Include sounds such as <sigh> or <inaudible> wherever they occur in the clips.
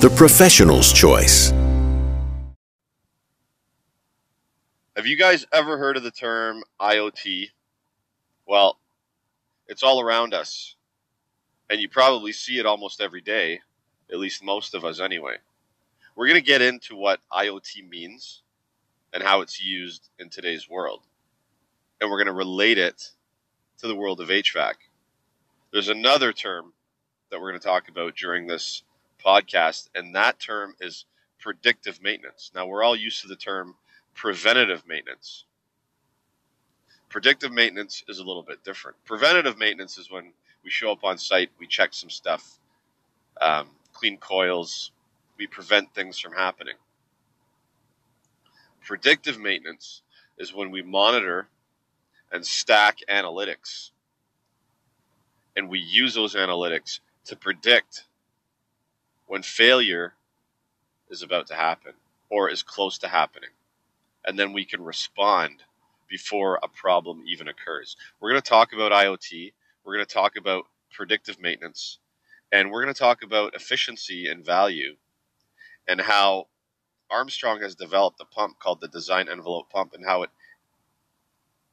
the professional's choice. Have you guys ever heard of the term IoT? Well, it's all around us. And you probably see it almost every day, at least most of us anyway. We're going to get into what IoT means and how it's used in today's world. And we're going to relate it to the world of HVAC. There's another term that we're going to talk about during this podcast, and that term is predictive maintenance. Now, we're all used to the term preventative maintenance. Predictive maintenance is a little bit different. Preventative maintenance is when we show up on site, we check some stuff, um, clean coils, we prevent things from happening. Predictive maintenance is when we monitor and stack analytics. And we use those analytics to predict when failure is about to happen or is close to happening. And then we can respond before a problem even occurs. We're going to talk about IoT. We're going to talk about predictive maintenance. And we're going to talk about efficiency and value and how Armstrong has developed a pump called the Design Envelope Pump and how it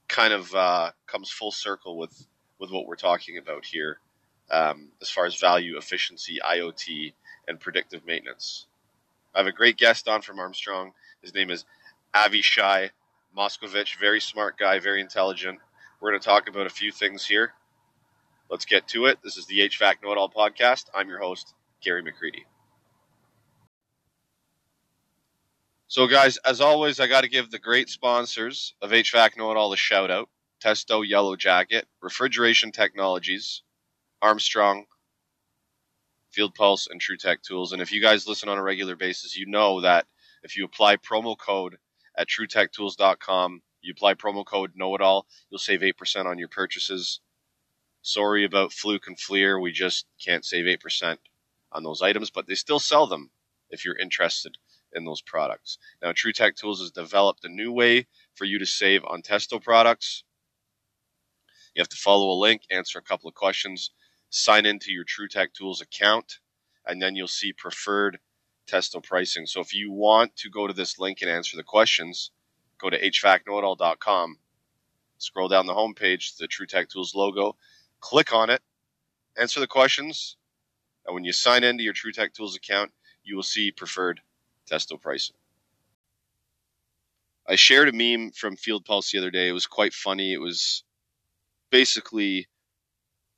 kind of uh, comes full circle with, with what we're talking about here um, as far as value, efficiency, IoT, and predictive maintenance. I have a great guest on from Armstrong. His name is Avishai Moskovich. Very smart guy, very intelligent. We're going to talk about a few things here. Let's get to it. This is the HVAC Know It All podcast. I'm your host, Gary McCreadie. So, guys, as always, I got to give the great sponsors of HVAC Know It All a shout out Testo Yellow Jacket, Refrigeration Technologies, Armstrong, Field Pulse, and TruTech Tools. And if you guys listen on a regular basis, you know that if you apply promo code at TruTechTools.com, you apply promo code Know It All, you'll save 8% on your purchases. Sorry about Fluke and FLIR, we just can't save 8% on those items, but they still sell them if you're interested in those products. Now, TruTech Tools has developed a new way for you to save on Testo products. You have to follow a link, answer a couple of questions, sign into your TruTech Tools account, and then you'll see preferred Testo pricing. So if you want to go to this link and answer the questions, go to hvacknowitall.com, scroll down the homepage, the TruTech Tools logo, click on it, answer the questions, and when you sign into your TruTech Tools account, you will see preferred Testo pricing. I shared a meme from Field Pulse the other day. It was quite funny. It was basically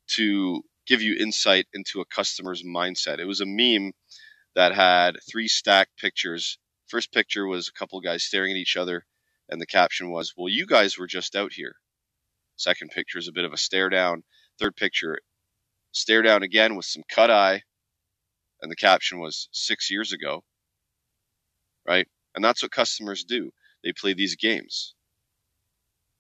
to give you insight into a customer's mindset. It was a meme that had three stacked pictures. First picture was a couple guys staring at each other, and the caption was, Well, you guys were just out here. Second picture is a bit of a stare down. Third picture, stare down again with some cut eye, and the caption was, Six years ago. Right? And that's what customers do. They play these games.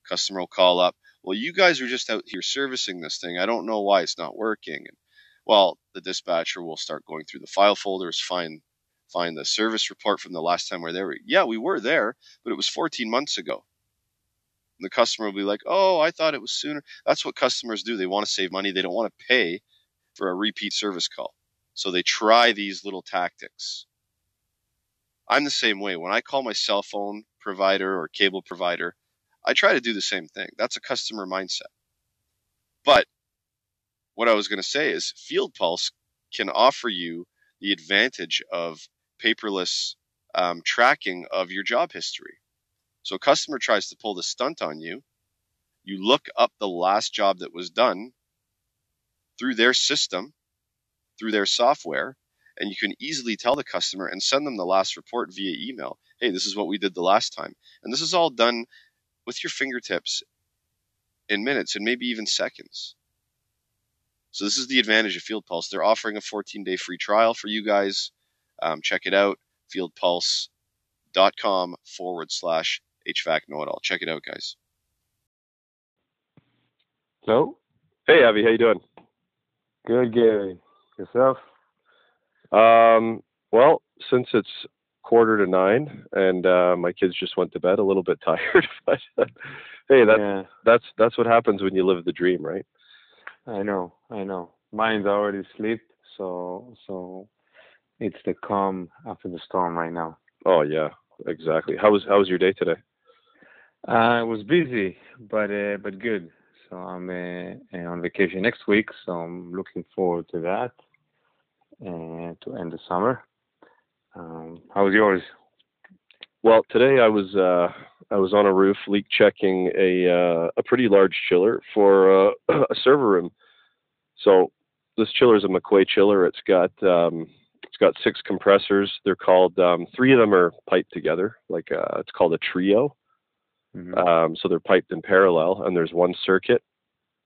Customer will call up, well, you guys are just out here servicing this thing. I don't know why it's not working. And well, the dispatcher will start going through the file folders, find find the service report from the last time we were there. Yeah, we were there, but it was 14 months ago. And the customer will be like, "Oh, I thought it was sooner." That's what customers do. They want to save money. They don't want to pay for a repeat service call. So they try these little tactics. I'm the same way. When I call my cell phone provider or cable provider, I try to do the same thing. That's a customer mindset. But what I was going to say is Field Pulse can offer you the advantage of paperless um, tracking of your job history. So a customer tries to pull the stunt on you. You look up the last job that was done through their system, through their software, and you can easily tell the customer and send them the last report via email. Hey, this is what we did the last time. And this is all done with your fingertips in minutes and maybe even seconds. So this is the advantage of Field Pulse. They're offering a 14-day free trial for you guys. Um, check it out, fieldpulse.com forward slash HVAC know it all. Check it out, guys. Hello. Hey, Avi, how you doing? Good, Gary. Yourself? Um, well, since it's quarter to nine and uh, my kids just went to bed, a little bit <laughs> tired, but hey, that yeah, that's that's what happens when you live the dream, right? I know, I know. Mine's already asleep, so so it's the calm after the storm right now. Oh yeah, exactly. How was how was your day today? Uh, it was busy, but uh, but good. So I'm uh, on vacation next week, so I'm looking forward to that and to end the summer. Um, how was yours? Well, today I was uh, I was on a roof leak checking a uh, a pretty large chiller for uh, <clears throat> a server room. So this chiller is a McQuay chiller. It's got um, it's got six compressors. They're called um, three of them are piped together, like uh, it's called a trio. Mhm. Um, so they're piped in parallel, and there's one circuit,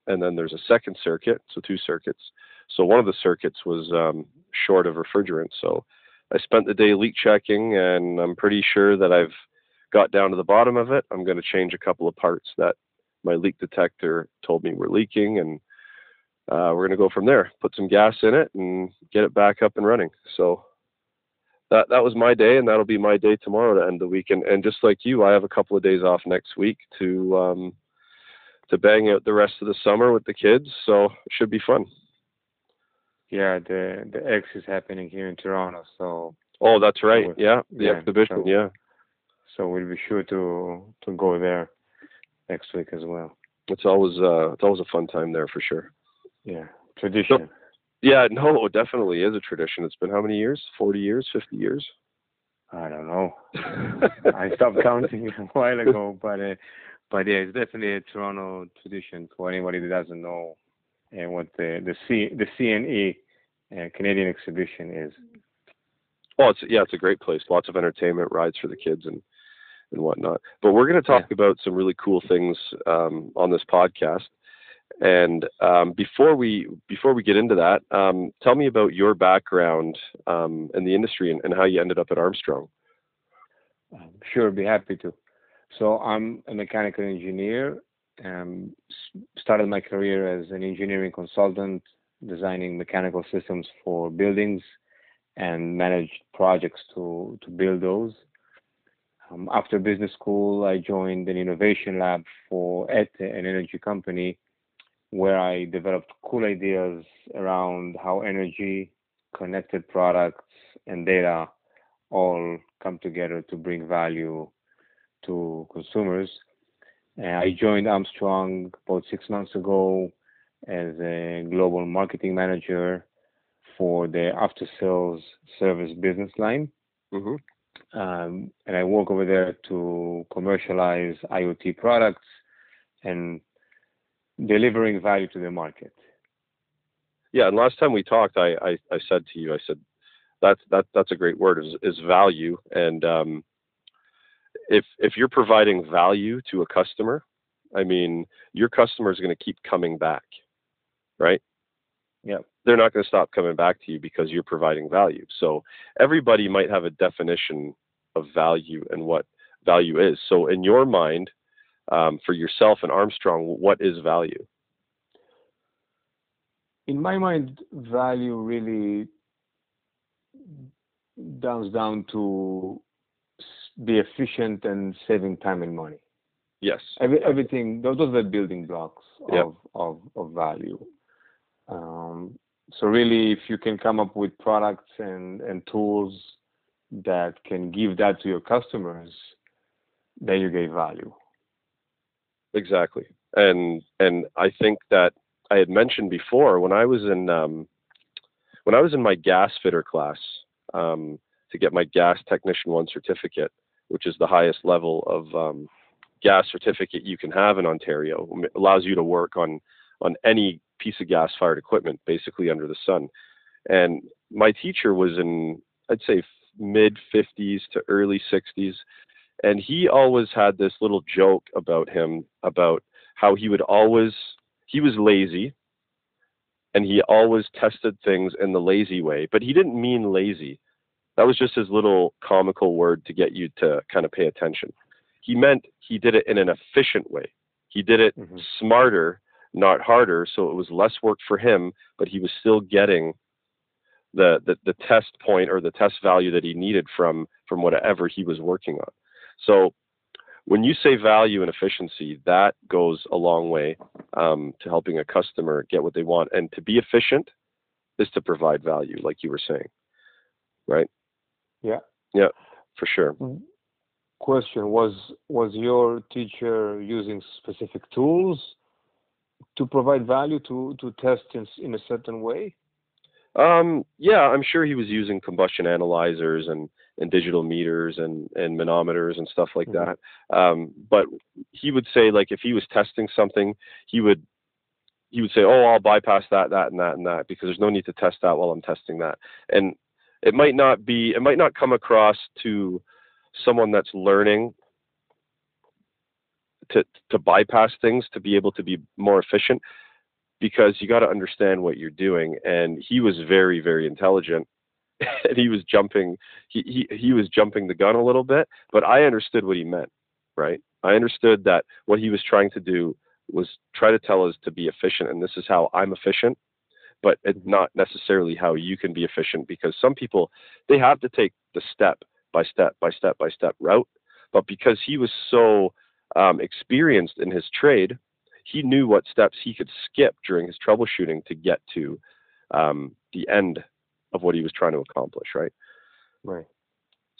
and then there's a second circuit, so two circuits. So one of the circuits was um, short of refrigerant. So I spent the day leak checking, and I'm pretty sure that I've got down to the bottom of it. I'm going to change a couple of parts that my leak detector told me were leaking, and uh, we're going to go from there. Put some gas in it and get it back up and running. So that that was my day, and that'll be my day tomorrow to end the week. And, and just like you, I have a couple of days off next week to um, to bang out the rest of the summer with the kids. So it should be fun. Yeah, the the Ex is happening here in Toronto, so Oh, that's right. Sure. Yeah, the Yeah, exhibition. so- Yeah, so we'll be sure to to go there next week as well. it's always uh, it's always a fun time there for sure. Yeah, tradition. Yeah, no, it definitely is a tradition. It's been how many years? Forty years? Fifty years? I don't know. I <laughs> stopped counting a while ago, but uh, but yeah, it's definitely a Toronto tradition for anybody that doesn't know and what the the C the CNE uh, Canadian Exhibition is. Oh, it's yeah, it's a great place. Lots of entertainment, rides for the kids, and and whatnot. But we're going to talk about some really cool things um, on this podcast. And um, before we before we get into that, um, tell me about your background um, in the industry and, and how you ended up at Armstrong. Um, sure, be happy to. So I'm a mechanical engineer. Um, started my career as an engineering consultant, designing mechanical systems for buildings, and managed projects to to build those. Um, after business school, I joined an innovation lab for ETE, an energy company, where I developed cool ideas around how energy, connected products, and data all come together to bring value to consumers. Uh, I joined Armstrong about six months ago as a global marketing manager for the after sales service business line. hmm Um, and I work over there to commercialize IoT products and delivering value to the market. Yeah, and last time we talked, I, I, I said to you, I said that's that that's a great word is is value, and um, if if you're providing value to a customer, I mean your customer is going to keep coming back, right? Yep. They're not going to stop coming back to you because you're providing value. So everybody might have a definition of value and what value is. So in your mind, um, for yourself and Armstrong, what is value? In my mind, value really comes down to be efficient and saving time and money. Yes. Every, everything those are the building blocks Yep. of, of of value. Um, so really, if you can come up with products and and tools that can give that to your customers, then you get value. Exactly. And and I think that I had mentioned before when I was in um, when I was in my gas fitter class um, to get my gas technician one certificate, which is the highest level of um, gas certificate you can have in Ontario, It allows you to work on on any piece of gas fired equipment basically under the sun. And my teacher was in I'd say mid 50s to early 60s and he always had this little joke about him about how he would always he was lazy and he always tested things in the lazy way but he didn't mean lazy that was just his little comical word to get you to kind of pay attention. He meant he did it in an efficient way. He did it mm-hmm. smarter, not harder, so it was less work for him, but he was still getting the, the the test point or the test value that he needed from from whatever he was working on. So when you say value and efficiency, that goes a long way um, to helping a customer get what they want. And to be efficient is to provide value, like you were saying, right? Yeah. Yeah, for sure. Question: Was was your teacher using specific tools to provide value to to test in, in a certain way? Um, yeah, I'm sure he was using combustion analyzers and, and digital meters and, and manometers and stuff like mm-hmm. that. Um, but he would say like if he was testing something, he would he would say, "Oh, I'll bypass that, that, and that, and that because there's no need to test that while I'm testing that." And it might not be, it might not come across to someone that's learning to to bypass things to be able to be more efficient because you got to understand what you're doing. And he was very, very intelligent. <laughs> and he was jumping he, he he was jumping the gun a little bit but i understood what he meant right i understood that what he was trying to do was try to tell us to be efficient and this is how i'm efficient but it's not necessarily how you can be efficient because some people they have to take the step by step by step by step route but because he was so um, experienced in his trade he knew what steps he could skip during his troubleshooting to get to um, the end of what he was trying to accomplish, right? Right.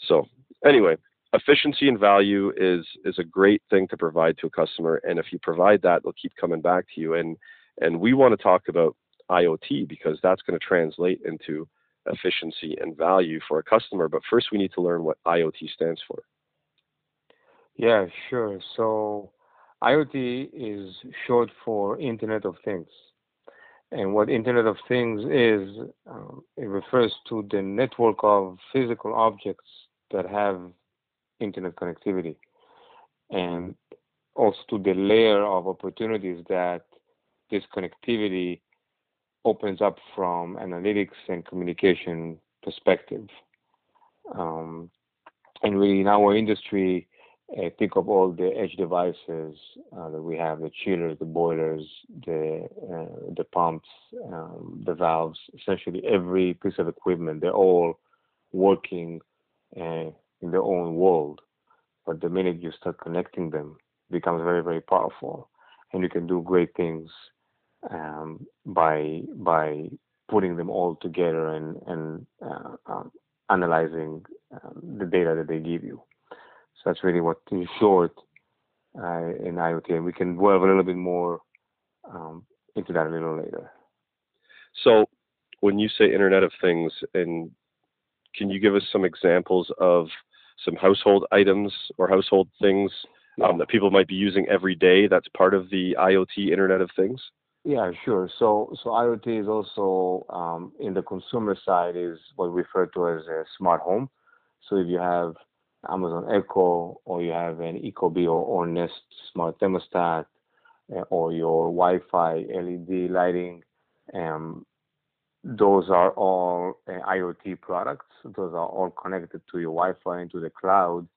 So anyway, efficiency and value is is a great thing to provide to a customer, and if you provide that, they'll keep coming back to you. And and we want to talk about IoT because that's going to translate into efficiency and value for a customer. But first, we need to learn what IoT stands for. Yeah, sure. So IoT is short for Internet of Things. And what Internet of Things is, um, it refers to the network of physical objects that have internet connectivity, and also to the layer of opportunities that this connectivity opens up from analytics and communication perspective. Um, and really, in our industry, uh, think of all the edge devices uh, that we have: the chillers, the boilers, the uh, the pumps, um, the valves. Essentially, every piece of equipment. They're all working uh, in their own world. But the minute you start connecting them, becomes very, very powerful, and you can do great things um, by by putting them all together and and uh, um, analyzing um, the data that they give you. So that's really what in short uh, in IoT, and we can delve a little bit more um, into that a little later. So, when you say Internet of Things, and can you give us some examples of some household items or household things um, that people might be using every day? That's part of the IoT Internet of Things. Yeah, sure. So, so IoT is also um, in the consumer side is what we refer to as a smart home. So if you have Amazon Echo, or you have an Ecobee or, Nest smart thermostat, uh, or your Wi-Fi LED lighting. Um, those are all uh, IoT products. Those are all connected to your Wi-Fi into the cloud.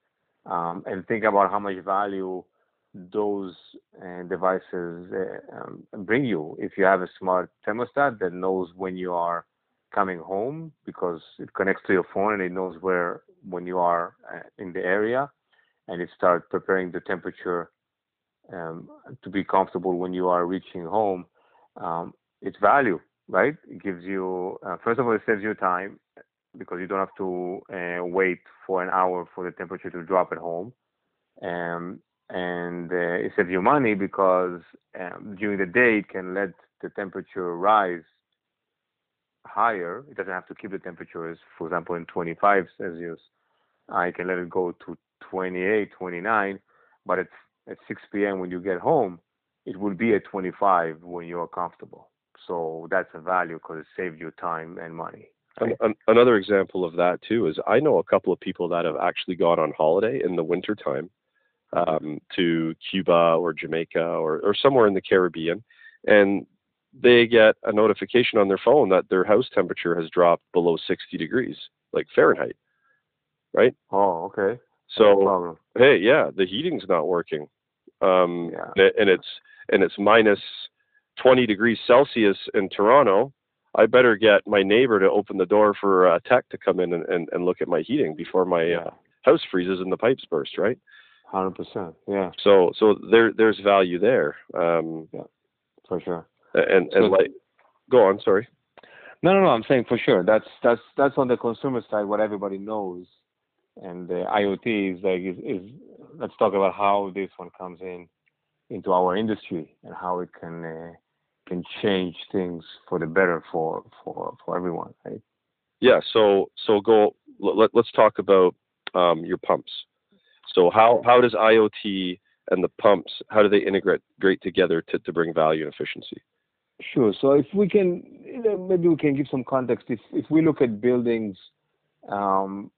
Um, and think about how much value those uh, devices uh, um, bring you. If you have a smart thermostat that knows when you are coming home because it connects to your phone and it knows where when you are uh, in the area and it starts preparing the temperature um, to be comfortable when you are reaching home um, it's value right it gives you uh, first of all it saves you time because you don't have to uh, wait for an hour for the temperature to drop at home um, and uh, it saves you money because um, during the day it can let the temperature rise higher, it doesn't have to keep the temperatures, for example, in 25 Celsius. I can let it go to 28, 29, but it's at 6 p.m. when you get home, it will be at 25 when you're comfortable. So that's a value because it saves you time and money. Right? another example of that too is I know a couple of people that have actually gone on holiday in the wintertime um, to Cuba or Jamaica or, or somewhere in the Caribbean, and they get a notification on their phone that their house temperature has dropped below 60 degrees, like Fahrenheit. right? Oh, okay. So hey, yeah, the heating's not working, um, yeah. and it's and it's minus 20 degrees Celsius in Toronto. I better get my neighbor to open the door for a tech to come in and, and, and look at my heating before my uh, house freezes and the pipes burst, right? Hundred percent. Yeah. So so there there's value there. Um, yeah, for sure. And and so, like, go on. Sorry. No, no, no. I'm saying for sure. That's that's that's on the consumer side. What everybody knows, and the IoT is like is, is let's talk about how this one comes in into our industry and how it can uh, can change things for the better for for for everyone, right? Yeah. So so go. Let, let's talk about um, your pumps. So how, how does IoT and the pumps, how do they integrate great together to, to bring value and efficiency? Sure. So if we can, you know, maybe we can give some context. If, if we look at buildings, um,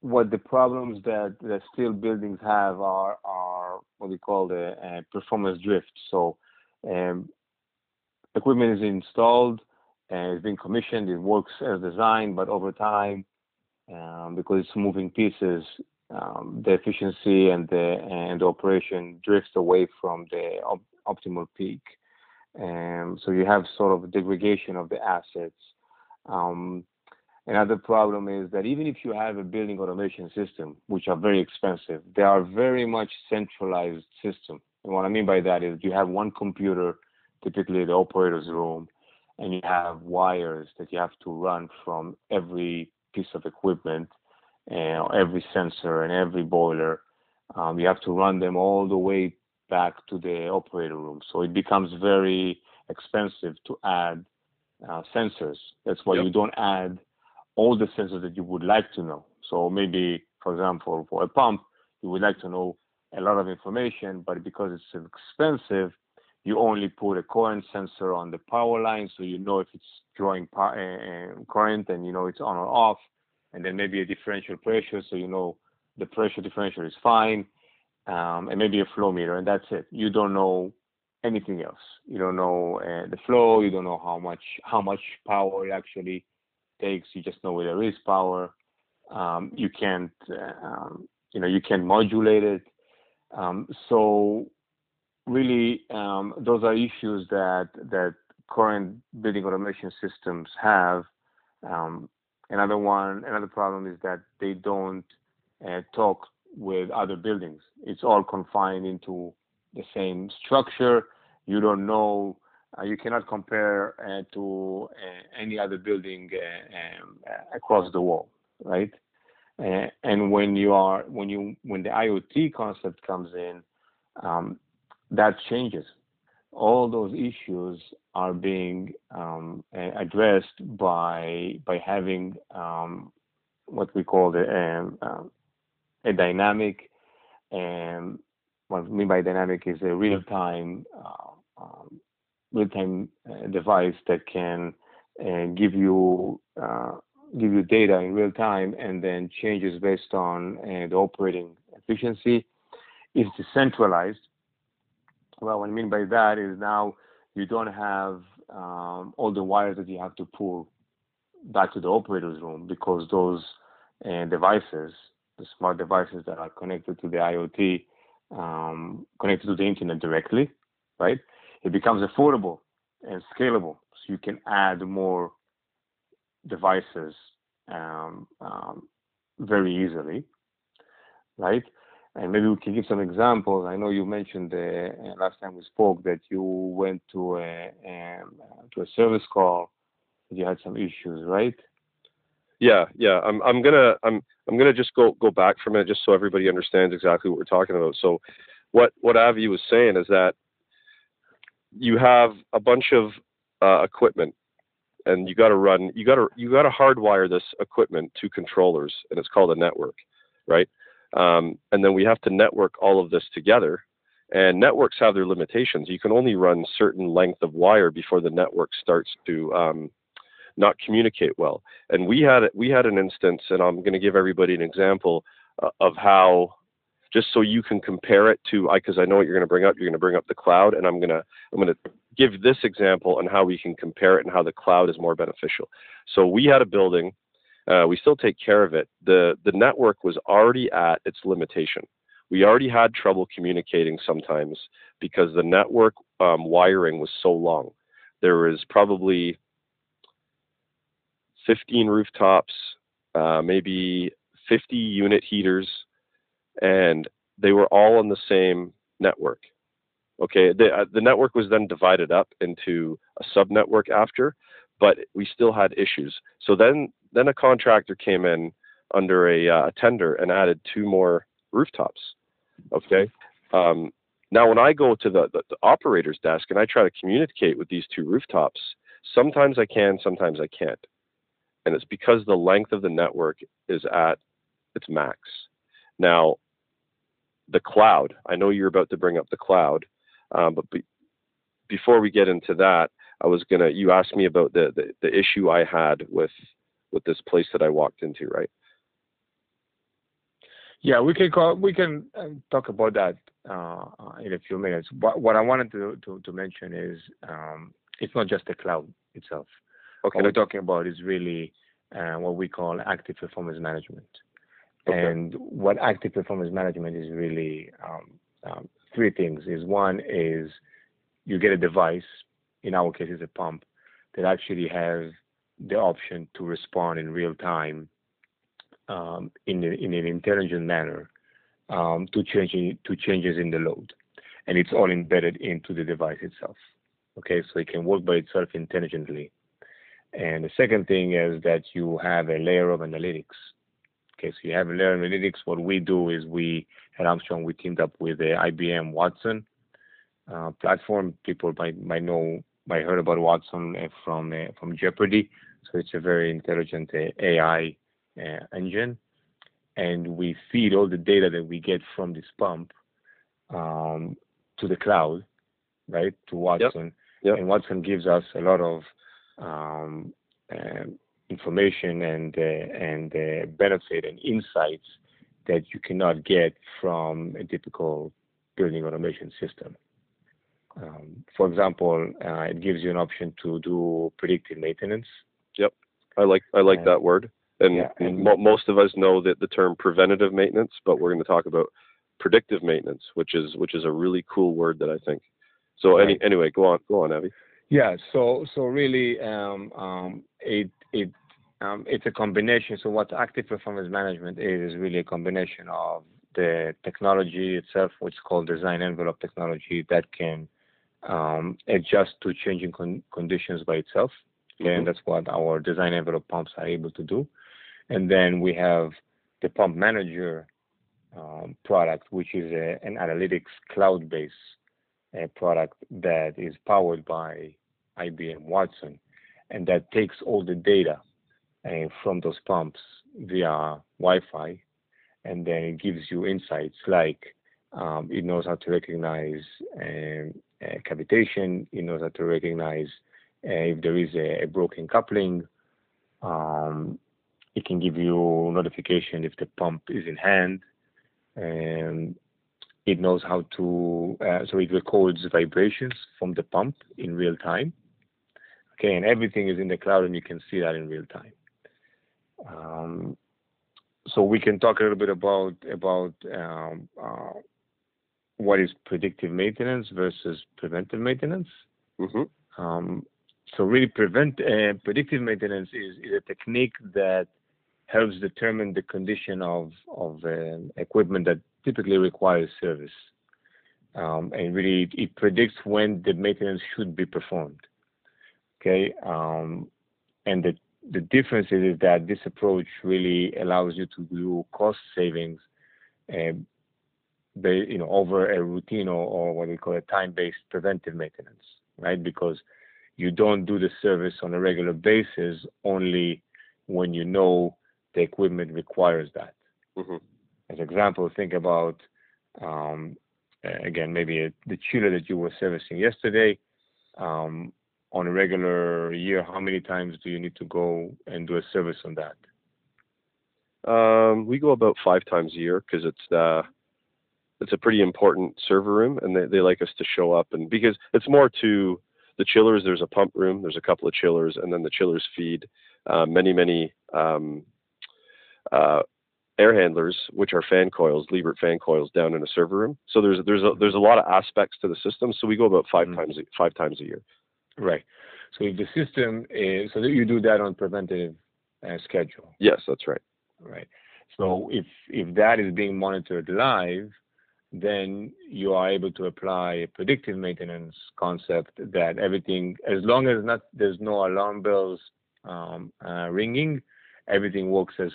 what the problems that, that steel buildings have are, are what we call the uh, performance drift. So um, equipment is installed and it's been commissioned, it works as designed, but over time, um, because it's moving pieces, um, the efficiency and the and the operation drifts away from the op- optimal peak. and so you have sort of degradation of the assets. Um, another problem is that even if you have a building automation system, which are very expensive, they are very much centralized system. And what I mean by that is you have one computer, typically the operator's room, and you have wires that you have to run from every piece of equipment and every sensor and every boiler. Um, you have to run them all the way back to the operator room. So it becomes very expensive to add uh, sensors. That's why yep. you don't add all the sensors that you would like to know. So maybe, for example, for a pump, you would like to know a lot of information, but because it's expensive, you only put a current sensor on the power line, so you know if it's drawing uh, current and you know it's on or off and then maybe a differential pressure, so you know the pressure differential is fine, um, and maybe a flow meter, and that's it. You don't know anything else. You don't know uh, the flow. You don't know how much how much power it actually takes. You just know where there is power. Um, you can't uh, um, you know you can modulate it. Um, so really, um, those are issues that that current building automation systems have. Um, Another one, another problem is that they don't uh, talk with other buildings. It's all confined into the same structure. You don't know. Uh, you cannot compare uh, to uh, any other building uh, um, uh, across the wall, right? and when you are when you when the IoT concept comes in, um, that changes all those issues are being um, addressed by by having um, what we call the um, um a dynamic and what I mean by dynamic is a real-time uh, um, real-time uh, device that can uh, give you uh, give you data in real time and then changes based on uh, the operating efficiency. It's decentralized, well, what I mean by that is now you don't have um, all the wires that you have to pull back to the operator's room because those uh, devices, the smart devices that are connected to the IoT, um, connected to the internet directly, right? It becomes affordable and scalable, so you can add more devices um, um very easily, right? And maybe we can give some examples. I know you mentioned uh, last time we spoke that you went to a um, to a service call. You had some issues, right? Yeah, yeah. I'm I'm gonna I'm I'm gonna just go go back for a minute just so everybody understands exactly what we're talking about. So, what what Avi was saying is that you have a bunch of uh, equipment and you got to run you got to you got to hardwire this equipment to controllers and it's called a network right um, and then we have to network all of this together. And networks have their limitations. You can only run certain length of wire before the network starts to um, not communicate well. And we had we had an instance, and I'm going to give everybody an example uh, of how, just so you can compare it to, because I know what you're going to bring up. You're going to bring up the cloud, and I'm going to I'm going to give this example on how we can compare it and how the cloud is more beneficial. So we had a building Uh, we still take care of it. The the network was already at its limitation. We already had trouble communicating sometimes because the network um, wiring was so long. There was probably 15 rooftops, uh, maybe 50 unit heaters, and they were all on the same network. Okay, the, uh, the network was then divided up into a sub network after, but we still had issues. So then, then a contractor came in under a uh, tender and added two more rooftops. Okay, um, now when I go to the, the, the operator's desk and I try to communicate with these two rooftops, sometimes I can, sometimes I can't, and it's because the length of the network is at its max. Now, the cloud. I know you're about to bring up the cloud, um, but be, before we get into that, I was gonna. You asked me about the, the the issue I had with with this place that I walked into, right? Yeah, we can call, we can uh, talk about that uh, in a few minutes. But what I wanted to to, to mention is um, it's not just the cloud itself. Okay. What we're talking about is really uh, what we call active performance management. Okay. And what active performance management is really um, um, three things. Is one is you get a device, in our case, it's a pump, that actually has the option to respond in real time um, in, in an intelligent manner um, to, to changes in the load. And it's all embedded into the device itself. Okay, so it can work by itself intelligently. And the second thing is that you have a layer of analytics Okay, so you have a Layer of Analytics. What we do is we at Armstrong we teamed up with the IBM Watson uh, platform. People might might know might heard about Watson uh, from uh, from Jeopardy. So it's a very intelligent uh, AI uh, engine, and we feed all the data that we get from this pump um, to the cloud, right? To Watson, yep. Yep. and Watson gives us a lot of um, um information and uh, and uh, benefit and insights that you cannot get from a typical building automation system. Um, for example, uh, it gives you an option to do predictive maintenance. I like I like that word. And, yeah, and mo- most of us know that the term preventative maintenance, but we're going to talk about predictive maintenance, which is which is a really cool word that I think. So right. any, anyway, go on, go on, Avi. Yeah, so so really, um, um, it it um, it's a combination. So what active performance management is is really a combination of the technology itself, which is called design envelope technology, that can um, adjust to changing con- conditions by itself. Mm-hmm. And that's what our design envelope pumps are able to do. And then we have the pump manager um, product, which is a, an analytics cloud-based uh, product that is powered by IBM Watson, and that takes all the data uh, from those pumps via Wi-Fi, and then it gives you insights like um, it knows how to recognize um, cavitation, it knows how to recognize uh, if there is a, a broken coupling. Um, it can give you notification if the pump is in hand. And it knows how to, uh, so it records vibrations from the pump in real time. Okay, and everything is in the cloud and you can see that in real time. Um, so we can talk a little bit about about um, uh, what is predictive maintenance versus preventive maintenance. Mm-hmm. Um, so really, prevent uh, predictive maintenance is, is a technique that helps determine the condition of of uh, equipment that typically requires service, um, and really it, it, predicts when the maintenance should be performed. Okay, um, and the the difference is, is that this approach really allows you to do cost savings, uh, you know, over a routine or, or what we call a time-based preventive maintenance, right? Because you don't do the service on a regular basis only when you know the equipment requires that. Mm-hmm. As an example, think about um, again maybe a, the chiller that you were servicing yesterday. Um, on a regular year, how many times do you need to go and do a service on that? Um, we go about five times a year because it's uh, it's a pretty important server room, and they, they like us to show up and because it's more to the chillers. There's a pump room, there's a couple of chillers, and then the chillers feed uh, many many um, uh, air handlers, which are fan coils, Liebert fan coils, down in a server room. So there's there's a, there's a lot of aspects to the system. So we go about 5 mm-hmm. times five times a year. Right. So if the system is so that you do that on preventative uh, schedule. Yes, that's right. Right. So if if that is being monitored live, then you are able to apply a predictive maintenance concept that everything, as long as not there's no alarm bells um, uh, ringing, everything works as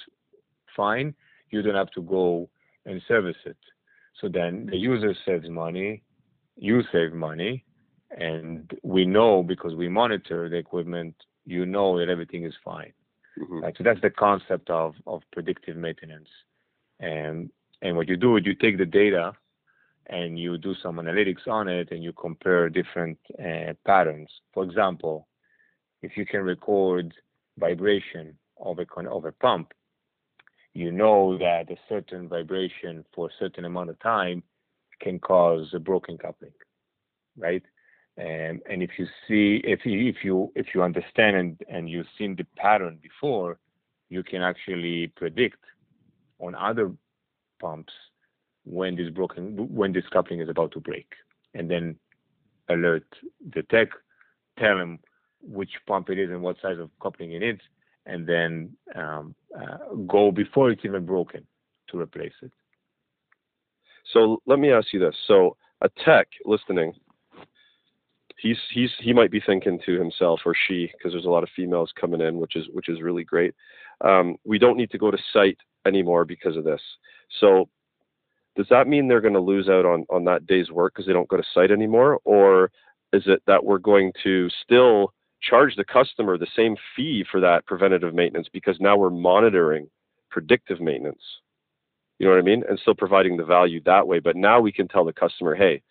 fine. You don't have to go and service it. So then the user saves money, you save money, and we know because we monitor the equipment, you know that everything is fine. Mm-hmm. Right? So that's the concept of, of predictive maintenance. And and what you do is you take the data and you do some analytics on it and you compare different uh, patterns. For example, if you can record vibration of a, of a pump, you know that a certain vibration for a certain amount of time can cause a broken coupling, right? And, and if you see, if you, if you, if you understand and, and you've seen the pattern before, you can actually predict on other pumps when this broken, when this coupling is about to break, and then alert the tech, tell them which pump it is and what size of coupling it is, and then um, uh, go before it's even broken to replace it. So let me ask you this: so a tech listening he's he's he might be thinking to himself or she because there's a lot of females coming in, which is which is really great. Um, we don't need to go to site anymore because of this. So does that mean they're going to lose out on on that day's work because they don't go to site anymore, or is it that we're going to still charge the customer the same fee for that preventative maintenance because now we're monitoring predictive maintenance? You know what I mean? And still providing the value that way. But now we can tell the customer, hey,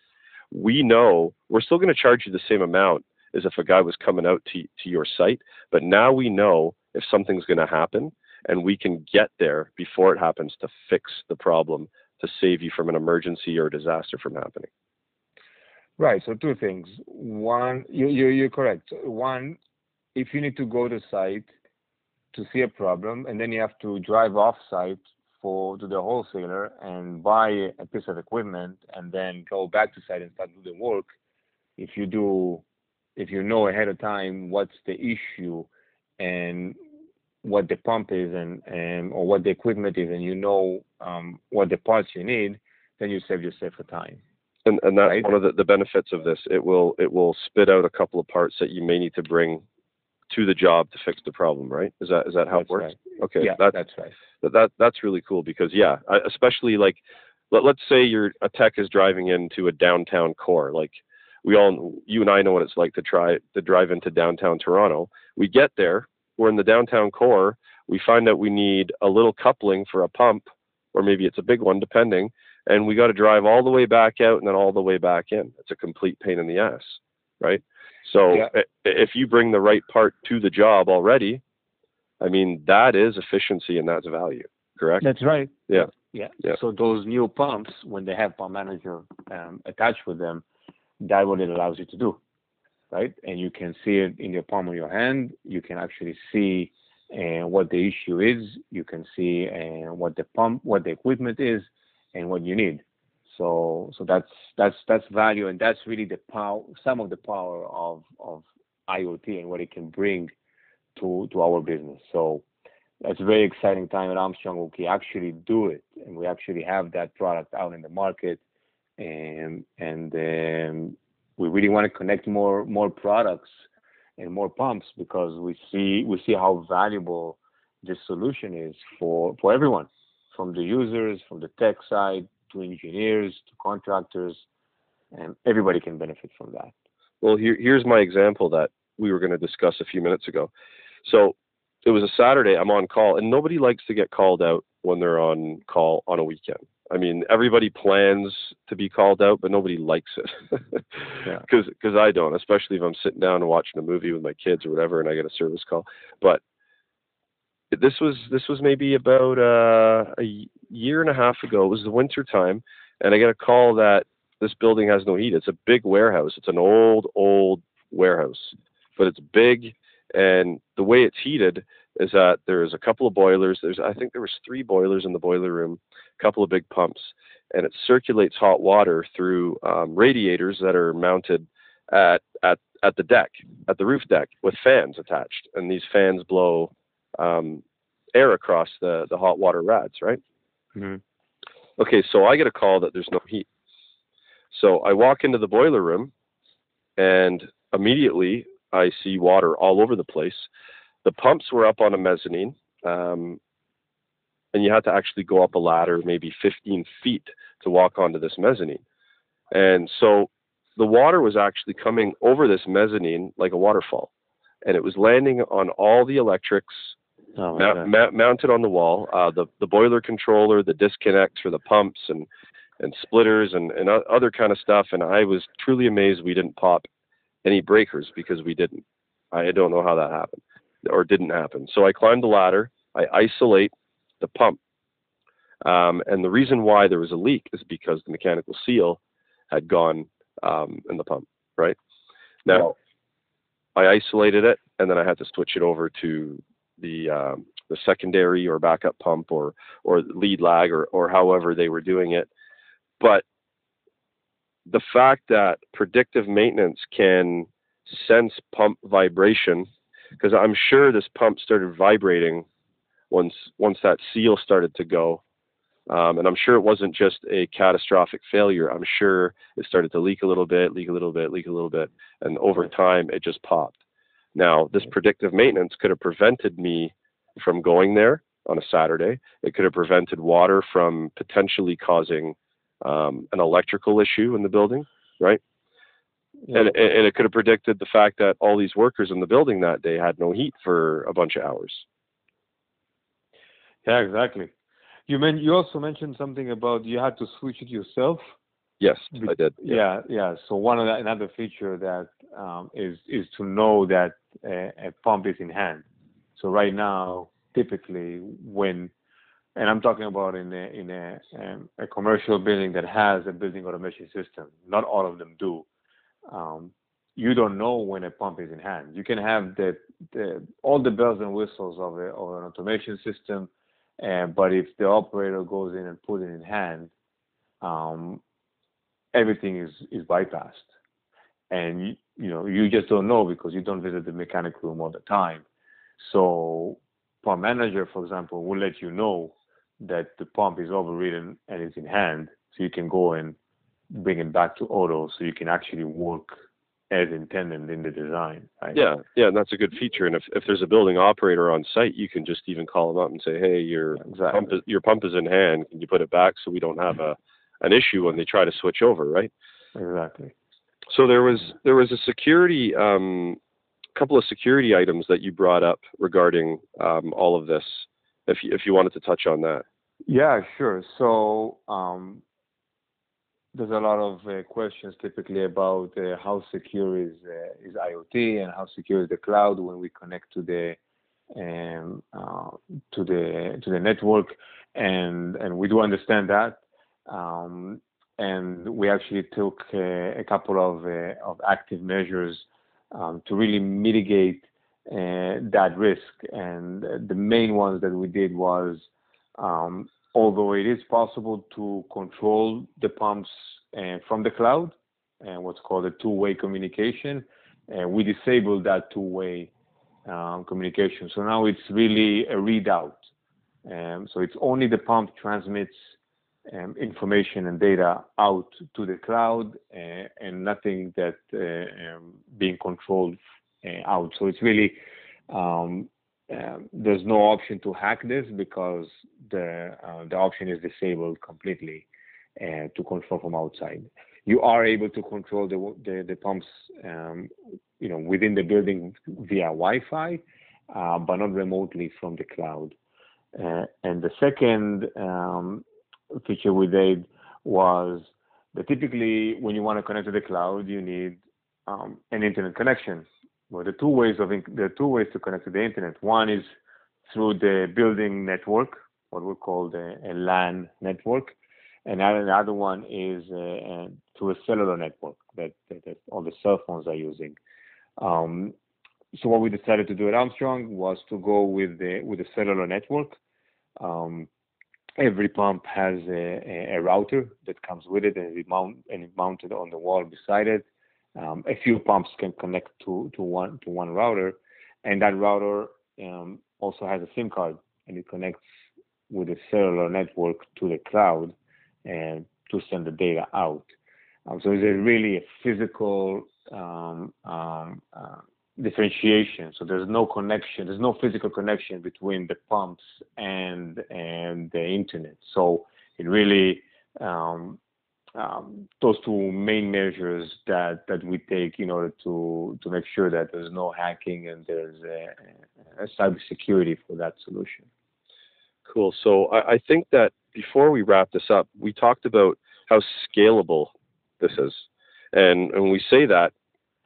we know we're still going to charge you the same amount as if a guy was coming out to, to your site, but now we know if something's going to happen and we can get there before it happens to fix the problem to save you from an emergency or disaster from happening. Right. So two things. One, you, you, you're correct. One, if you need to go to site to see a problem and then you have to drive off site for to the wholesaler and buy a piece of equipment and then go back to site and start do the work, if you do, if you know ahead of time what's the issue and what the pump is and, and or what the equipment is and you know um, what the parts you need, then you save yourself a time. And, and that's right? one of the, the benefits of this. It will it will spit out a couple of parts that you may need to bring to the job to fix the problem, right? Is that is that how that's it works? Right. Okay, yeah, that's right. That, that that's really cool because yeah, especially like let, let's say your a tech is driving into a downtown core, like we all you and I know what it's like to try to drive into downtown Toronto. We get there, we're in the downtown core, we find out we need a little coupling for a pump, or maybe it's a big one, depending, and we got to drive all the way back out and then all the way back in. It's a complete pain in the ass, right? So yeah. if you bring the right part to the job already, I mean that is efficiency and that's value, correct? That's right. Yeah. Yeah. yeah. So those new pumps, when they have pump manager um, attached with them, that's what it allows you to do, right? And you can see it in the palm of your hand. You can actually see uh, what the issue is. You can see uh, what the pump, what the equipment is, and what you need. So so that's that's that's value, and that's really the power, some of the power of of IoT and what it can bring to to our business. So that's a very exciting time at Armstrong. We actually do it, and we actually have that product out in the market, and and um, we really want to connect more more products and more pumps because we see we see how valuable this solution is for for everyone, from the users, from the tech side, to engineers, to contractors, and everybody can benefit from that. Well, here, here's my example that we were going to discuss a few minutes ago. So it was a Saturday, I'm on call, and nobody likes to get called out when they're on call on a weekend. I mean, everybody plans to be called out, but nobody likes it. Because yeah. <laughs> Cause I don't, especially if I'm sitting down and watching a movie with my kids or whatever, and I get a service call. But this was this was maybe about uh, a year and a half ago. It was the winter time, and I get a call that this building has no heat. It's a big warehouse. It's an old old warehouse, but it's big, and the way it's heated, is that there's a couple of boilers. There's I think there was three boilers in the boiler room, a couple of big pumps, and it circulates hot water through um, radiators that are mounted at at at the deck, at the roof deck, with fans attached, and these fans blow um, air across the the hot water rads, right? Mm-hmm. Okay, so I get a call that there's no heat. So I walk into the boiler room, and immediately I see water all over the place. The pumps were up on a mezzanine, um, and you had to actually go up a ladder, maybe 15 feet, to walk onto this mezzanine. And so the water was actually coming over this mezzanine like a waterfall, and it was landing on all the electrics Oh, ma- ma- mounted on the wall. Uh, the the boiler controller, the disconnects for the pumps and and splitters and and other kind of stuff. And I was truly amazed we didn't pop any breakers because we didn't. I don't know how that happened or didn't happen. So I climbed the ladder. I isolate the pump. Um, and the reason why there was a leak is because the mechanical seal had gone um, in the pump, right? Now, I isolated it, and then I had to switch it over to the um, the secondary or backup pump or or lead lag or or however they were doing it. But the fact that predictive maintenance can sense pump vibration, because I'm sure this pump started vibrating once once that seal started to go. Um, and I'm sure it wasn't just a catastrophic failure. I'm sure it started to leak a little bit, leak a little bit, leak a little bit, and over time it just popped. Now, this predictive maintenance could have prevented me from going there on a Saturday. It could have prevented water from potentially causing um, an electrical issue in the building, right? Yeah. And, and it could have predicted the fact that all these workers in the building that day had no heat for a bunch of hours. Yeah, exactly. You mean you also mentioned something about you had to switch it yourself. Yes, I did. Yeah, yeah. So one of the, another feature that um, is is to know that a, a pump is in hand. So right now, typically when, and I'm talking about in a in a um, a commercial building that has a building automation system. Not all of them do. Um, you don't know when a pump is in hand. You can have the, the all the bells and whistles of, a, of an automation system, uh, but if the operator goes in and put it in hand, um, everything is is bypassed, and you, you know you just don't know because you don't visit the mechanic room all the time. So, pump manager, for example, will let you know that the pump is overridden and it's in hand, so you can go and bring it back to auto, so you can actually work as intended in the design. Right? Yeah, yeah, and that's a good feature. And if, if there's a building operator on site, you can just even call them up and say, "Hey, your Exactly. pump is, your pump is in hand. Can you put it back so we don't have a an issue when they try to switch over?" Right. Exactly. So there was there was a security um, couple of security items that you brought up regarding um, all of this. If you, if you wanted to touch on that. Yeah, sure. So um, there's a lot of uh, questions typically about uh, how secure is uh, is IoT and how secure is the cloud when we connect to the um, uh, to the to the network, and and we do understand that. Um, and we actually took uh, a couple of uh, of active measures um, to really mitigate that risk. And the main ones that we did was um, although it is possible to control the pumps uh, from the cloud and what's called a two-way communication, uh, we disabled that two-way um, communication. So now it's really a readout. Um, so it's only the pump transmits um, information and data out to the cloud uh, and nothing that uh, um, being controlled out. So it's really um, there's no option to hack this because the uh, the option is disabled completely uh, to control from outside. You are able to control the the, the pumps, um, you know, within the building via Wi-Fi, uh, but not remotely from the cloud. Uh, and the second um, feature we did was that typically when you want to connect to the cloud, you need um, an internet connection. Well, the two ways of there two ways to connect to the internet. One is through the building network, what we call the a LAN network, and another one is uh, uh, through a cellular network that, that, that all the cell phones are using. Um, so what we decided to do at Armstrong was to go with the with the cellular network. Um, every pump has a, a, router that comes with it and it mount and it mounted on the wall beside it. Um, a few pumps can connect to, to one to one router, and that router um, also has a SIM card and it connects with a cellular network to the cloud and to send the data out. Um, so it's really a physical um, um, uh, differentiation. So there's no connection. There's no physical connection between the pumps and and the internet. So it really um, um, those two main measures that that we take in order to to make sure that there's no hacking and there's a, a cybersecurity for that solution. Cool. So I, I think that before we wrap this up, we talked about how scalable this is, and and when we say that,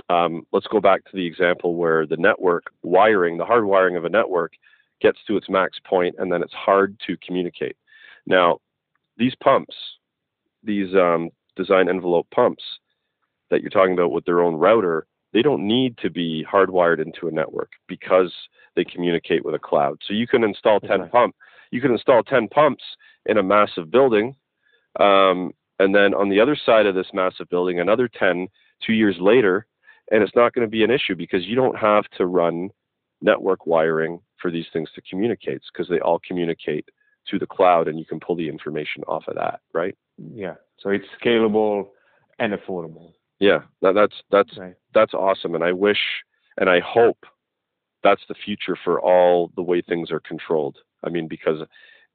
um, let's go back to the example where the network wiring, the hard wiring of a network, gets to its max point, and then it's hard to communicate. Now, these pumps, these um, design envelope pumps that you're talking about with their own router, they don't need to be hardwired into a network because they communicate with a cloud. So you can install 10 okay. pump, you can install 10 pumps in a massive building, um, and then on the other side of this massive building, another 10 two years later, and it's not going to be an issue because you don't have to run network wiring for these things to communicate because they all communicate to the cloud and you can pull the information off of that, right? Yeah. So it's scalable and affordable. Yeah, that, that's that's right. that's awesome, and I wish and I hope that's the future for all the way things are controlled. I mean, because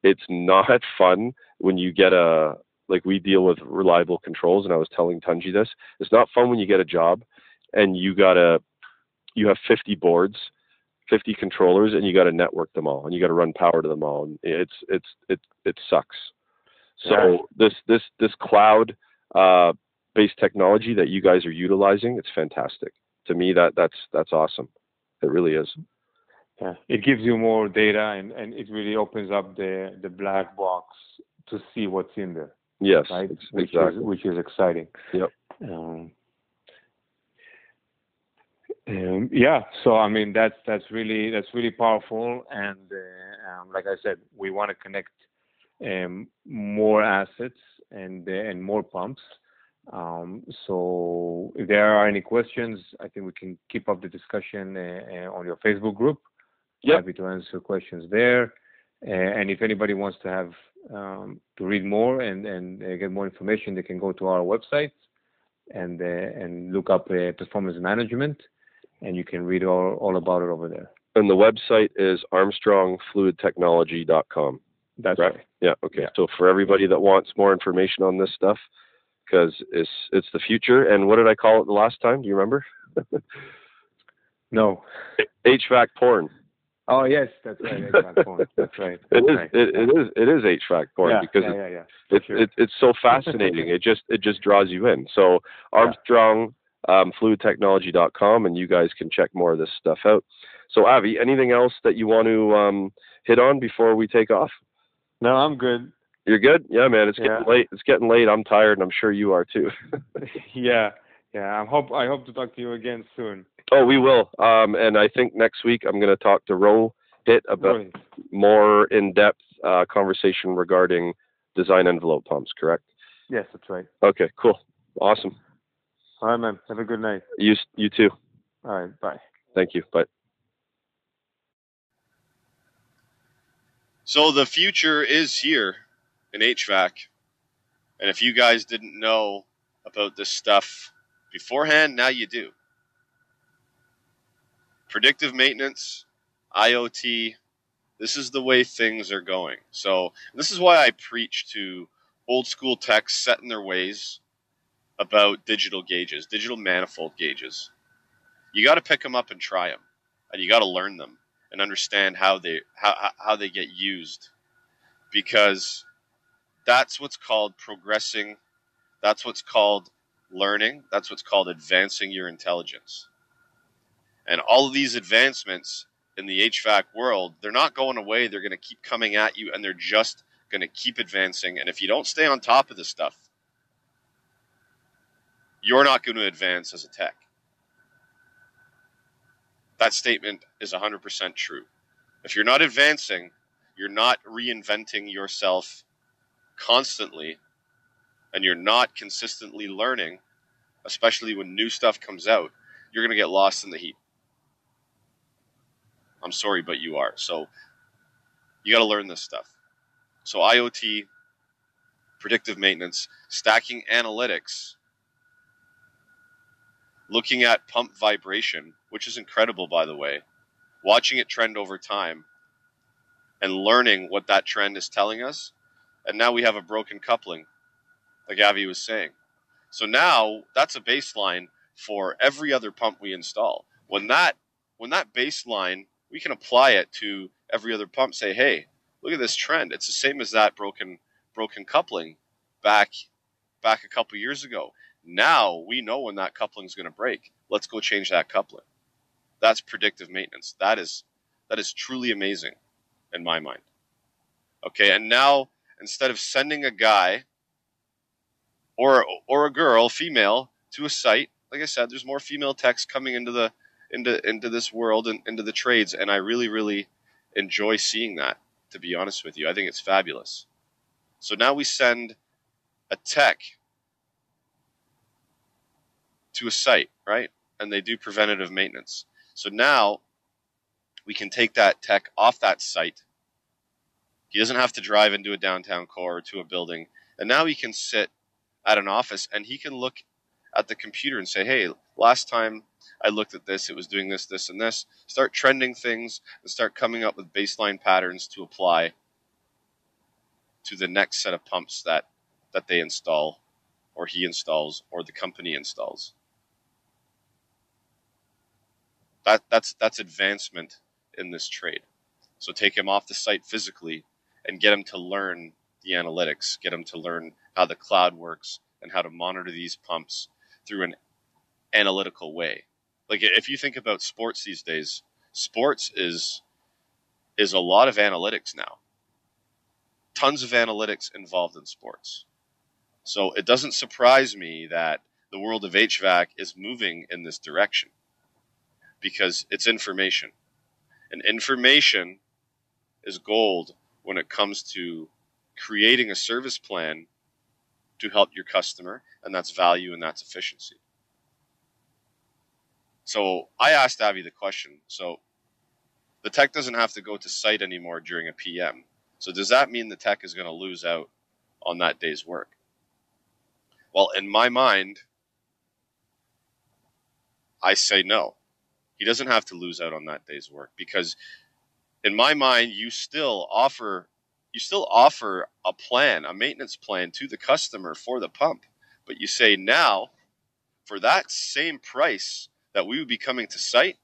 it's not <laughs> fun when you get a like we deal with reliable controls, and I was telling Tunji this. It's not fun when you get a job and you gotta you have 50 boards 50 controllers and you got to network them all and you got to run power to them all and it's it's it it sucks. So right. this this this cloud uh, based technology that you guys are utilizing it's fantastic. To me that that's that's awesome. It really is. Yeah. It gives you more data and and it really opens up the the black box to see what's in there. Yes right? which exactly. is which is exciting. Yep. Um, um, yeah, so I mean that's that's really that's really powerful, and uh, um, like I said, we want to connect um, more assets and uh, and more pumps. Um, so if there are any questions, I think we can keep up the discussion uh, uh on your Facebook group. Yep. Happy to answer questions there. Uh, and if anybody wants to have um, to read more and and uh, get more information, they can go to our website and and look up performance management and you can read all, all about it over there. And the website is armstrongfluidtechnology.com. That's right. right. Yeah. Okay. Yeah. So for everybody that wants more information on this stuff, because it's it's the future. And what did I call it the last time? Do you remember? <laughs> no. HVAC porn. Oh yes, that's right. HVAC porn. <laughs> That's right. That's it is. Right. It, it is. It is HVAC porn yeah, because yeah, yeah, yeah. It's sure. it, it's so fascinating. it just it just draws you in. So Armstrong um, fluidtechnology.com, and you guys can check more of this stuff out. So, Avi, anything else that you want to um, hit on before we take off? No, I'm good. You're good? Yeah, man. It's getting late. It's getting late. I'm tired, and I'm sure you are too. <laughs> <laughs> yeah, yeah. I hope I hope to talk to you again soon. Oh, we will. Um, and I think next week I'm going to talk to Ro Hit about more in-depth uh, conversation regarding design envelope pumps. Correct? Yes, that's right. Okay, cool, awesome. All right, man. Have a good night. You, you too. All right. Bye. Thank you. Bye. So the future is here in HVAC. And if you guys didn't know about this stuff beforehand, now you do. Predictive maintenance, IoT, this is the way things are going. So, this is why I preach to old school techs set in their ways about digital gauges, digital manifold gauges. You got to pick them up and try them, and you got to learn them and understand how they how how they get used, because that's what's called progressing. That's what's called learning. That's what's called advancing your intelligence. And all of these advancements in the HVAC world, they're not going away. They're going to keep coming at you, and they're just going to keep advancing. And if you don't stay on top of this stuff, you're not going to advance as a tech. that statement is 100% true. If you're not advancing, you're not reinventing yourself constantly, and you're not consistently learning, especially when new stuff comes out, you're going to get lost in the heat. I'm sorry, but you are. So you got to learn this stuff. So IoT, predictive maintenance, stacking analytics, looking at pump vibration, which is incredible, by the way, watching it trend over time and learning what that trend is telling us. And now we have a broken coupling, like Avi was saying. So now that's a baseline for every other pump we install. When that when that baseline, we can apply it to every other pump. Say, hey, look at this trend. It's the same as that broken broken coupling back back a couple years ago. Now we know when that coupling is going to break. Let's go change that coupling. That's predictive maintenance. That is that is truly amazing in my mind. Okay, and now instead of sending a guy or or a girl, female, to a site, like I said, there's more female techs coming into the into into this world and into the trades, and I really really enjoy seeing that. To be honest with you, I think it's fabulous. So now we send a tech to a site, right? And they do preventative maintenance. So now we can take that tech off that site. He doesn't have to drive into a downtown core or to a building. And now he can sit at an office and he can look at the computer and say, hey, last time I looked at this, it was doing this, this, and this. Start trending things and start coming up with baseline patterns to apply to the next set of pumps that, that they install or he installs or the company installs. That, that's, that's advancement in this trade. So take him off the site physically and get him to learn the analytics, get him to learn how the cloud works and how to monitor these pumps through an analytical way. Like if you think about sports these days, sports is is a lot of analytics now. Tons of analytics involved in sports. So it doesn't surprise me that the world of HVAC is moving in this direction because it's information. And information is gold when it comes to creating a service plan to help your customer, and that's value and that's efficiency. So I asked Avi the question. So the tech doesn't have to go to site anymore during a PM. So does that mean the tech is going to lose out on that day's work? Well, in my mind, I say no. He doesn't have to lose out on that day's work because in my mind, you still offer you still offer a plan, a maintenance plan to the customer for the pump. But you say now, for that same price that we would be coming to site,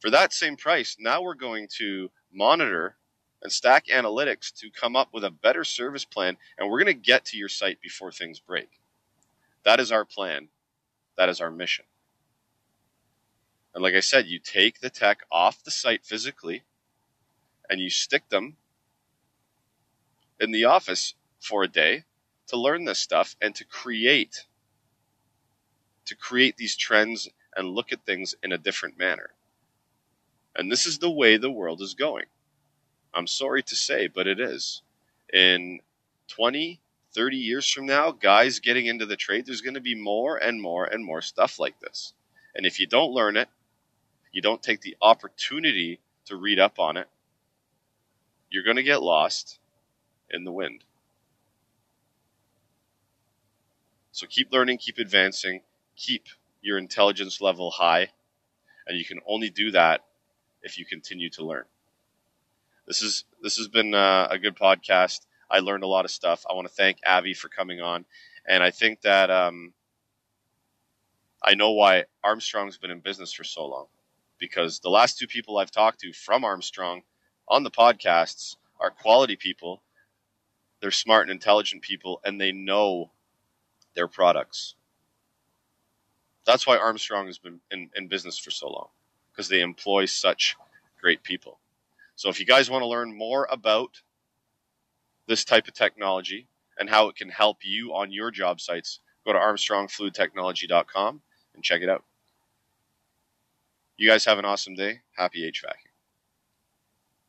for that same price, now we're going to monitor and stack analytics to come up with a better service plan, and we're going to get to your site before things break. That is our plan. That is our mission. And like I said, you take the tech off the site physically and you stick them in the office for a day to learn this stuff and to create to create these trends and look at things in a different manner. And this is the way the world is going. I'm sorry to say, but it is. In 20, 30 years from now, guys getting into the trade, there's going to be more and more and more stuff like this. And if you don't learn it, you don't take the opportunity to read up on it, you're going to get lost in the wind. So keep learning, keep advancing, keep your intelligence level high, and you can only do that if you continue to learn. This is this has been uh, a good podcast. I learned a lot of stuff. I want to thank Avi for coming on, and I think that um, I know why Armstrong's been in business for so long, because the last two people I've talked to from Armstrong on the podcasts are quality people they're smart and intelligent people and they know their products. That's why Armstrong has been in, in business for so long because they employ such great people. So if you guys want to learn more about this type of technology and how it can help you on your job sites, go to armstrongfluidtechnology.com and check it out. You guys have an awesome day. Happy HVAC.